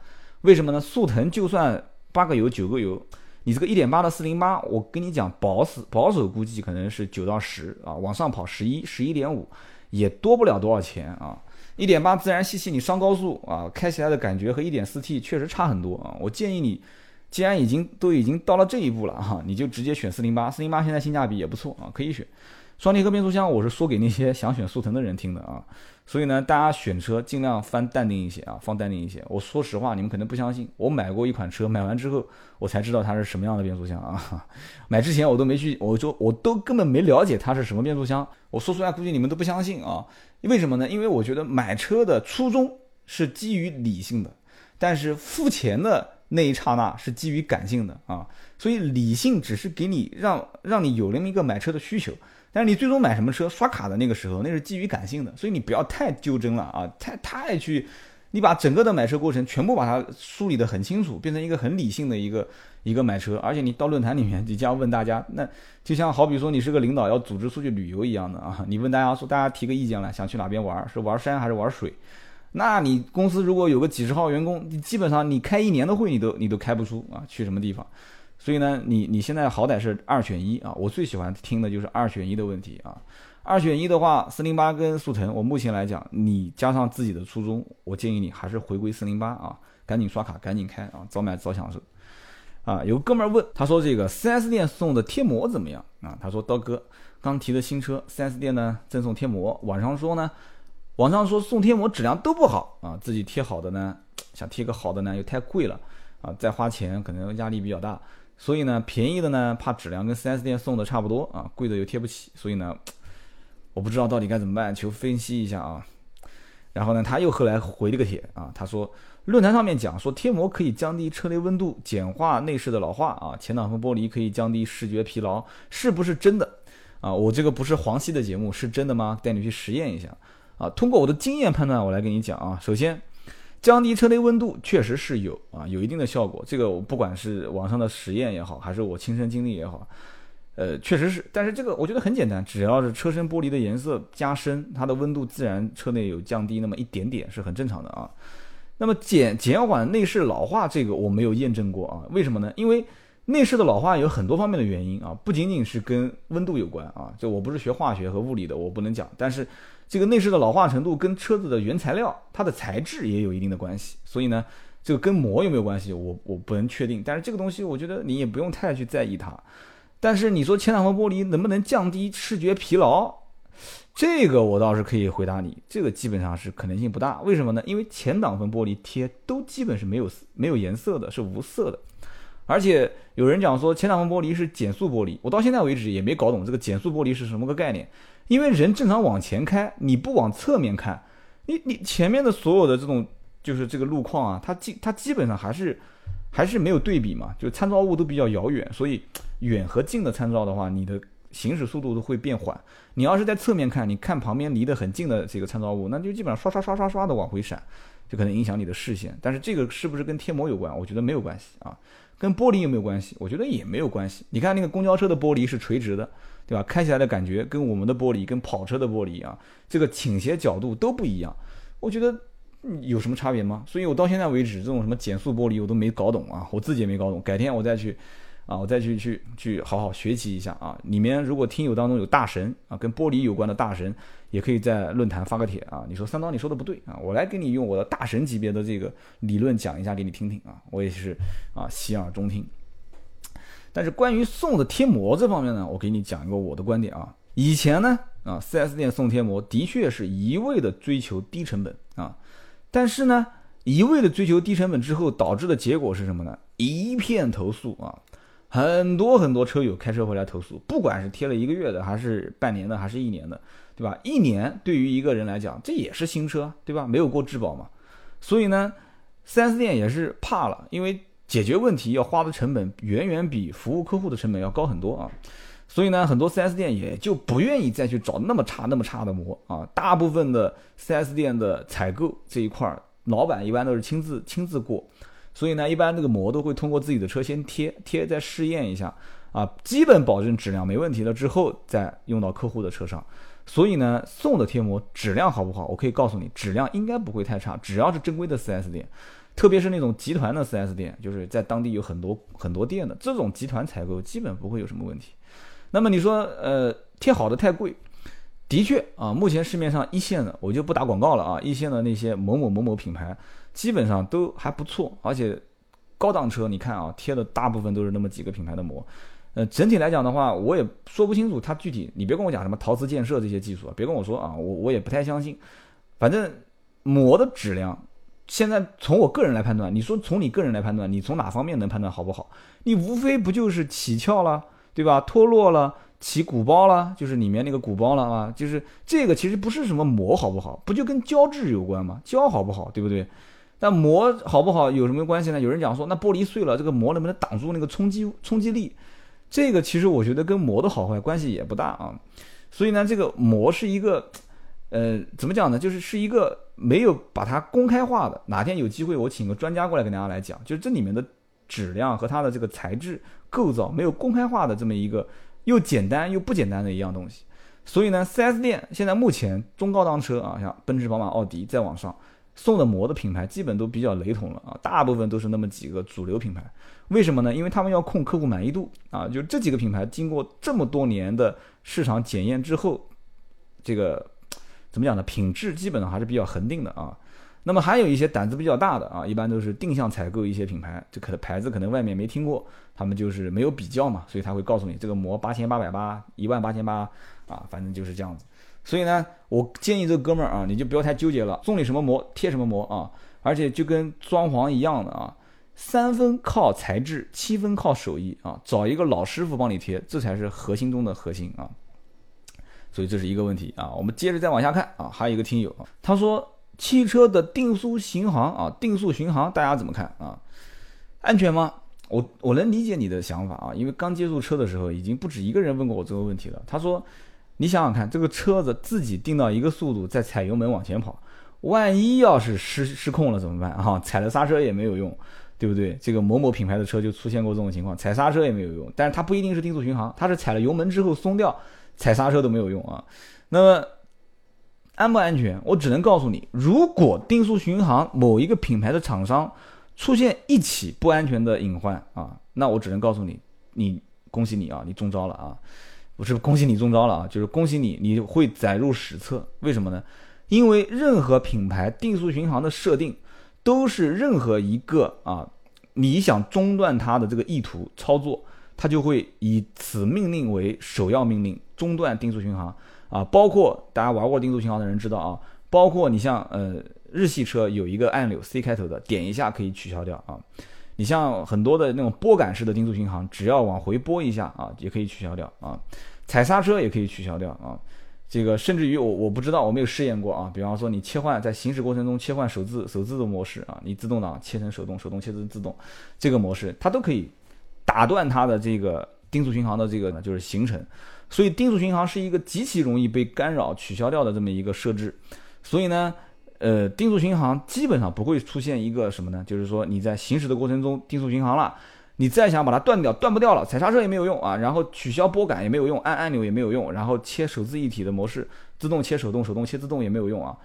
为什么呢？速腾就算八个油九个油，你这个一点八的四零八，我跟你讲，保守保守估计可能是九到十啊，往上跑十一十一点五，也多不了多少钱啊。一点八自然吸气，你上高速啊，开起来的感觉和一点四 T 确实差很多啊。我建议你，既然已经都已经到了这一步了哈，你就直接选四零八，四零八现在性价比也不错啊，可以选。双离合变速箱，我是说给那些想选速腾的人听的啊。所以呢，大家选车尽量放淡定一些啊，放淡定一些。我说实话，你们可能不相信，我买过一款车，买完之后我才知道它是什么样的变速箱啊。买之前我都没去，我就我都根本没了解它是什么变速箱。我说出来估计你们都不相信啊。为什么呢？因为我觉得买车的初衷是基于理性的，但是付钱的那一刹那是基于感性的啊。所以理性只是给你让让你有那么一个买车的需求。但是你最终买什么车刷卡的那个时候，那是基于感性的，所以你不要太纠真了啊，太太去，你把整个的买车过程全部把它梳理得很清楚，变成一个很理性的一个一个买车，而且你到论坛里面你这样问大家，那就像好比说你是个领导要组织出去旅游一样的啊，你问大家说大家提个意见来，想去哪边玩，是玩山还是玩水？那你公司如果有个几十号员工，你基本上你开一年的会你都你都开不出啊，去什么地方？所以呢，你你现在好歹是二选一啊！我最喜欢听的就是二选一的问题啊。二选一的话，四零八跟速腾，我目前来讲，你加上自己的初衷，我建议你还是回归四零八啊，赶紧刷卡，赶紧开啊，早买早享受啊！有哥们儿问，他说这个 4S 店送的贴膜怎么样啊？他说刀哥刚提的新车，4S 店呢赠送贴膜，网上说呢，网上说送贴膜质量都不好啊，自己贴好的呢，想贴个好的呢又太贵了啊，再花钱可能压力比较大。所以呢，便宜的呢怕质量跟 4S 店送的差不多啊，贵的又贴不起，所以呢，我不知道到底该怎么办，求分析一下啊。然后呢，他又后来回了个帖啊，他说论坛上面讲说贴膜可以降低车内温度，简化内饰的老化啊，前挡风玻璃可以降低视觉疲劳，是不是真的啊？我这个不是黄西的节目，是真的吗？带你去实验一下啊。通过我的经验判断，我来跟你讲啊，首先。降低车内温度确实是有啊，有一定的效果。这个我不管是网上的实验也好，还是我亲身经历也好，呃，确实是。但是这个我觉得很简单，只要是车身玻璃的颜色加深，它的温度自然车内有降低那么一点点是很正常的啊。那么减减缓内饰老化这个我没有验证过啊，为什么呢？因为内饰的老化有很多方面的原因啊，不仅仅是跟温度有关啊。就我不是学化学和物理的，我不能讲，但是。这个内饰的老化程度跟车子的原材料它的材质也有一定的关系，所以呢，这个跟膜有没有关系，我我不能确定。但是这个东西我觉得你也不用太去在意它。但是你说前挡风玻璃能不能降低视觉疲劳，这个我倒是可以回答你，这个基本上是可能性不大。为什么呢？因为前挡风玻璃贴都基本是没有没有颜色的，是无色的。而且有人讲说前挡风玻璃是减速玻璃，我到现在为止也没搞懂这个减速玻璃是什么个概念。因为人正常往前开，你不往侧面看，你你前面的所有的这种就是这个路况啊，它基它基本上还是还是没有对比嘛，就参照物都比较遥远，所以远和近的参照的话，你的行驶速度都会变缓。你要是在侧面看，你看旁边离得很近的这个参照物，那就基本上刷刷刷刷刷的往回闪，就可能影响你的视线。但是这个是不是跟贴膜有关？我觉得没有关系啊。跟玻璃有没有关系？我觉得也没有关系。你看那个公交车的玻璃是垂直的，对吧？开起来的感觉跟我们的玻璃、跟跑车的玻璃啊，这个倾斜角度都不一样。我觉得有什么差别吗？所以我到现在为止，这种什么减速玻璃我都没搞懂啊，我自己也没搞懂。改天我再去。啊，我再去去去好好学习一下啊！里面如果听友当中有大神啊，跟玻璃有关的大神，也可以在论坛发个帖啊。你说三刀你说的不对啊，我来给你用我的大神级别的这个理论讲一下给你听听啊，我也是啊洗耳恭听。但是关于送的贴膜这方面呢，我给你讲一个我的观点啊。以前呢啊，4S 店送贴膜的确是一味的追求低成本啊，但是呢，一味的追求低成本之后导致的结果是什么呢？一片投诉啊。很多很多车友开车回来投诉，不管是贴了一个月的，还是半年的，还是一年的，对吧？一年对于一个人来讲，这也是新车，对吧？没有过质保嘛。所以呢，4S 店也是怕了，因为解决问题要花的成本远远比服务客户的成本要高很多啊。所以呢，很多 4S 店也就不愿意再去找那么差那么差的膜啊。大部分的 4S 店的采购这一块，老板一般都是亲自亲自过。所以呢，一般这个膜都会通过自己的车先贴贴，再试验一下啊，基本保证质量没问题了之后，再用到客户的车上。所以呢，送的贴膜质量好不好？我可以告诉你，质量应该不会太差。只要是正规的 4S 店，特别是那种集团的 4S 店，就是在当地有很多很多店的这种集团采购，基本不会有什么问题。那么你说，呃，贴好的太贵，的确啊，目前市面上一线的，我就不打广告了啊，一线的那些某某某某品牌。基本上都还不错，而且高档车你看啊，贴的大部分都是那么几个品牌的膜。呃，整体来讲的话，我也说不清楚它具体。你别跟我讲什么陶瓷建设这些技术啊，别跟我说啊，我我也不太相信。反正膜的质量，现在从我个人来判断，你说从你个人来判断，你从哪方面能判断好不好？你无非不就是起翘了，对吧？脱落了，起鼓包了，就是里面那个鼓包了啊，就是这个其实不是什么膜好不好，不就跟胶质有关吗？胶好不好，对不对？但膜好不好有什么关系呢？有人讲说，那玻璃碎了，这个膜能不能挡住那个冲击冲击力？这个其实我觉得跟膜的好坏关系也不大啊。所以呢，这个膜是一个，呃，怎么讲呢？就是是一个没有把它公开化的。哪天有机会，我请个专家过来跟大家来讲，就是这里面的质量和它的这个材质构造没有公开化的这么一个又简单又不简单的一样东西。所以呢，4S 店现在目前中高档车啊，像奔驰、宝马、奥迪再往上。送的膜的品牌基本都比较雷同了啊，大部分都是那么几个主流品牌。为什么呢？因为他们要控客户满意度啊，就这几个品牌经过这么多年的市场检验之后，这个怎么讲呢？品质基本上还是比较恒定的啊。那么还有一些胆子比较大的啊，一般都是定向采购一些品牌，这可能牌子可能外面没听过，他们就是没有比较嘛，所以他会告诉你这个膜八千八百八，一万八千八啊，反正就是这样子。所以呢，我建议这哥们儿啊，你就不要太纠结了，送你什么膜贴什么膜啊，而且就跟装潢一样的啊，三分靠材质，七分靠手艺啊，找一个老师傅帮你贴，这才是核心中的核心啊。所以这是一个问题啊。我们接着再往下看啊，还有一个听友啊他说汽车的定速巡航啊，定速巡航大家怎么看啊？安全吗？我我能理解你的想法啊，因为刚接触车的时候，已经不止一个人问过我这个问题了。他说。你想想看，这个车子自己定到一个速度，再踩油门往前跑，万一要是失失控了怎么办啊？踩了刹车也没有用，对不对？这个某某品牌的车就出现过这种情况，踩刹车也没有用。但是它不一定是定速巡航，它是踩了油门之后松掉，踩刹车都没有用啊。那么安不安全？我只能告诉你，如果定速巡航某一个品牌的厂商出现一起不安全的隐患啊，那我只能告诉你，你恭喜你啊，你中招了啊。不是恭喜你中招了啊，就是恭喜你，你会载入史册。为什么呢？因为任何品牌定速巡航的设定，都是任何一个啊，你想中断它的这个意图操作，它就会以此命令为首要命令，中断定速巡航啊。包括大家玩过定速巡航的人知道啊，包括你像呃日系车有一个按钮 C 开头的，点一下可以取消掉啊。你像很多的那种拨杆式的定速巡航，只要往回拨一下啊，也可以取消掉啊。踩刹车也可以取消掉啊。这个甚至于我我不知道，我没有试验过啊。比方说你切换在行驶过程中切换手自手自的模式啊，你自动挡切成手动，手动切成自动，这个模式它都可以打断它的这个定速巡航的这个呢就是行程。所以定速巡航是一个极其容易被干扰取消掉的这么一个设置。所以呢。呃，定速巡航基本上不会出现一个什么呢？就是说你在行驶的过程中定速巡航了，你再想把它断掉，断不掉了，踩刹车也没有用啊，然后取消拨杆也没有用，按按钮也没有用，然后切手自一体的模式，自动切手动，手动切自动也没有用啊，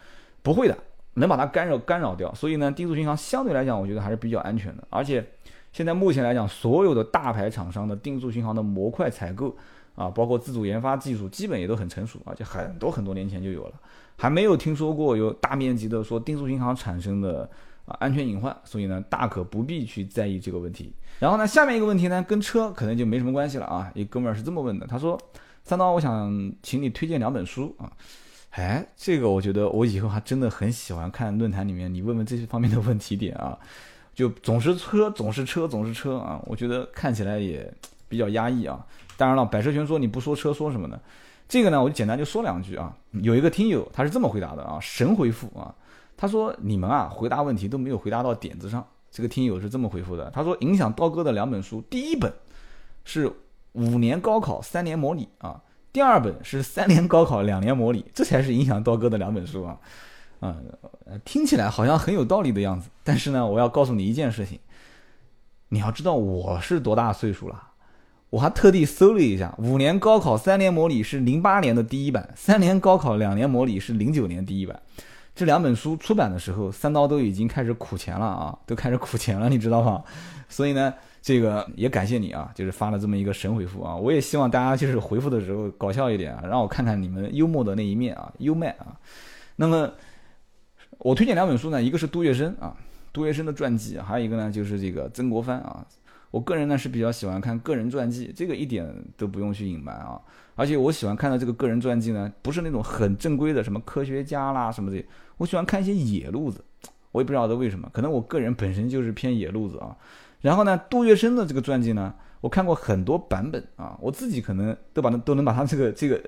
不会的，能把它干扰干扰掉。所以呢，定速巡航相对来讲，我觉得还是比较安全的。而且现在目前来讲，所有的大牌厂商的定速巡航的模块采购啊，包括自主研发技术，基本也都很成熟，而且很多很多年前就有了，还没有听说过有大面积的说定速巡航产生的。啊，安全隐患，所以呢，大可不必去在意这个问题。然后呢，下面一个问题呢，跟车可能就没什么关系了啊。一哥们儿是这么问的，他说：“三刀，我想请你推荐两本书啊。”哎，这个我觉得我以后还真的很喜欢看论坛里面你问问这些方面的问题点啊，就总是车，总是车，总是车啊，我觉得看起来也比较压抑啊。当然了，百车全说你不说车说什么呢？这个呢，我就简单就说两句啊。有一个听友他是这么回答的啊，神回复啊。他说：“你们啊，回答问题都没有回答到点子上。”这个听友是这么回复的：“他说，影响刀哥的两本书，第一本是五年高考三年模拟啊，第二本是三年高考两年模拟，这才是影响刀哥的两本书啊。”嗯，听起来好像很有道理的样子。但是呢，我要告诉你一件事情，你要知道我是多大岁数了。我还特地搜了一下，五年高考三年模拟是零八年的第一版，三年高考两年模拟是零九年第一版。这两本书出版的时候，三刀都已经开始苦钱了啊，都开始苦钱了，你知道吗？所以呢，这个也感谢你啊，就是发了这么一个神回复啊。我也希望大家就是回复的时候搞笑一点啊，让我看看你们幽默的那一面啊，幽默啊。那么我推荐两本书呢，一个是杜月笙啊，杜月笙的传记，还有一个呢就是这个曾国藩啊。我个人呢是比较喜欢看个人传记，这个一点都不用去隐瞒啊。而且我喜欢看的这个个人传记呢，不是那种很正规的什么科学家啦什么的，我喜欢看一些野路子。我也不知道为什么，可能我个人本身就是偏野路子啊。然后呢，杜月笙的这个传记呢，我看过很多版本啊，我自己可能都把它都能把它这个这个，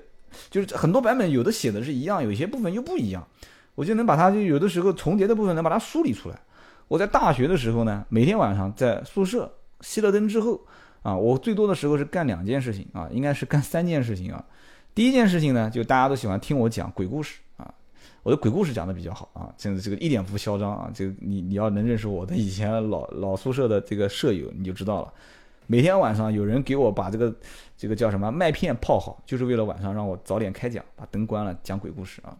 就是很多版本有的写的是一样，有些部分又不一样，我就能把它就有的时候重叠的部分能把它梳理出来。我在大学的时候呢，每天晚上在宿舍。熄了灯之后，啊，我最多的时候是干两件事情啊，应该是干三件事情啊。第一件事情呢，就大家都喜欢听我讲鬼故事啊，我的鬼故事讲的比较好啊，现在这个一点不嚣张啊。这个你你要能认识我的以前老老宿舍的这个舍友，你就知道了。每天晚上有人给我把这个这个叫什么麦片泡好，就是为了晚上让我早点开讲，把灯关了讲鬼故事啊。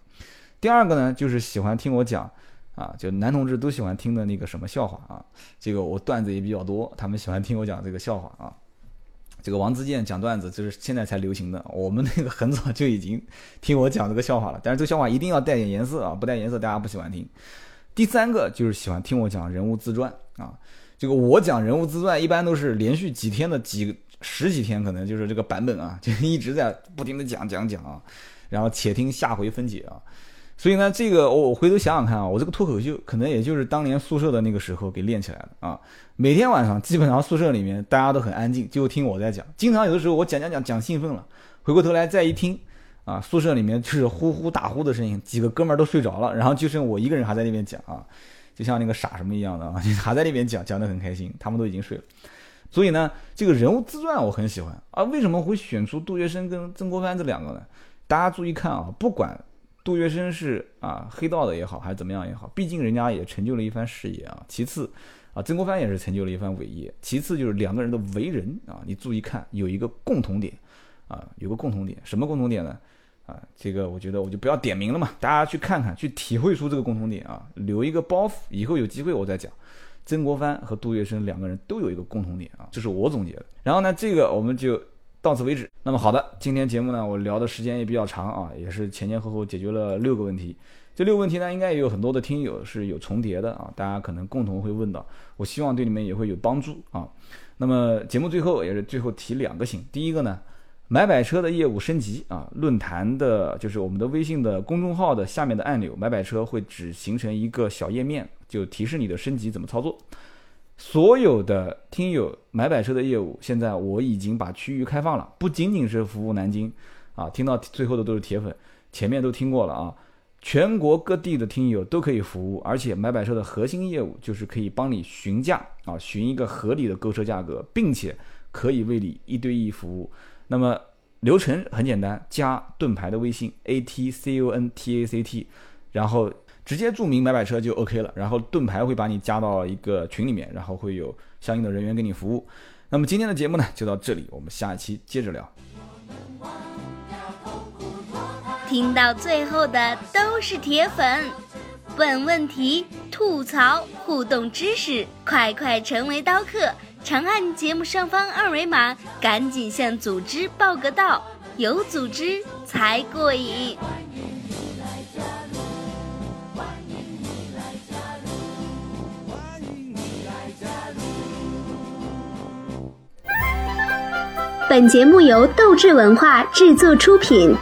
第二个呢，就是喜欢听我讲。啊，就男同志都喜欢听的那个什么笑话啊，这个我段子也比较多，他们喜欢听我讲这个笑话啊。这个王自健讲段子就是现在才流行的，我们那个很早就已经听我讲这个笑话了，但是这个笑话一定要带点颜色啊，不带颜色大家不喜欢听。第三个就是喜欢听我讲人物自传啊，这个我讲人物自传一般都是连续几天的几十几天，可能就是这个版本啊，就一直在不停的讲讲讲啊，然后且听下回分解啊。所以呢，这个我回头想想看啊，我这个脱口秀可能也就是当年宿舍的那个时候给练起来的啊。每天晚上基本上宿舍里面大家都很安静，就听我在讲。经常有的时候我讲讲讲讲兴奋了，回过头来再一听，啊，宿舍里面就是呼呼大呼的声音，几个哥们儿都睡着了，然后就剩我一个人还在那边讲啊，就像那个傻什么一样的啊，(laughs) 还在那边讲，讲得很开心，他们都已经睡了。所以呢，这个人物自传我很喜欢啊。为什么会选出杜月笙跟曾国藩这两个呢？大家注意看啊，不管。杜月笙是啊，黑道的也好，还是怎么样也好，毕竟人家也成就了一番事业啊。其次，啊，曾国藩也是成就了一番伟业。其次就是两个人的为人啊，你注意看，有一个共同点啊，有个共同点，什么共同点呢？啊，这个我觉得我就不要点名了嘛，大家去看看，去体会出这个共同点啊，留一个包袱，以后有机会我再讲。曾国藩和杜月笙两个人都有一个共同点啊，这是我总结的。然后呢，这个我们就。到此为止。那么好的，今天节目呢，我聊的时间也比较长啊，也是前前后后解决了六个问题。这六个问题呢，应该也有很多的听友是有重叠的啊，大家可能共同会问到，我希望对你们也会有帮助啊。那么节目最后也是最后提两个醒，第一个呢，买百车的业务升级啊，论坛的就是我们的微信的公众号的下面的按钮，买百车会只形成一个小页面，就提示你的升级怎么操作。所有的听友买百车的业务，现在我已经把区域开放了，不仅仅是服务南京，啊，听到最后的都是铁粉，前面都听过了啊，全国各地的听友都可以服务，而且买百车的核心业务就是可以帮你询价啊，询一个合理的购车价格，并且可以为你一对一服务。那么流程很简单，加盾牌的微信 a t c o n t a c t，然后。直接注明买买车就 OK 了，然后盾牌会把你加到一个群里面，然后会有相应的人员给你服务。那么今天的节目呢就到这里，我们下一期接着聊。听到最后的都是铁粉，问问题、吐槽、互动知识，快快成为刀客！长按节目上方二维码，赶紧向组织报个到，有组织才过瘾。本节目由斗志文化制作出品。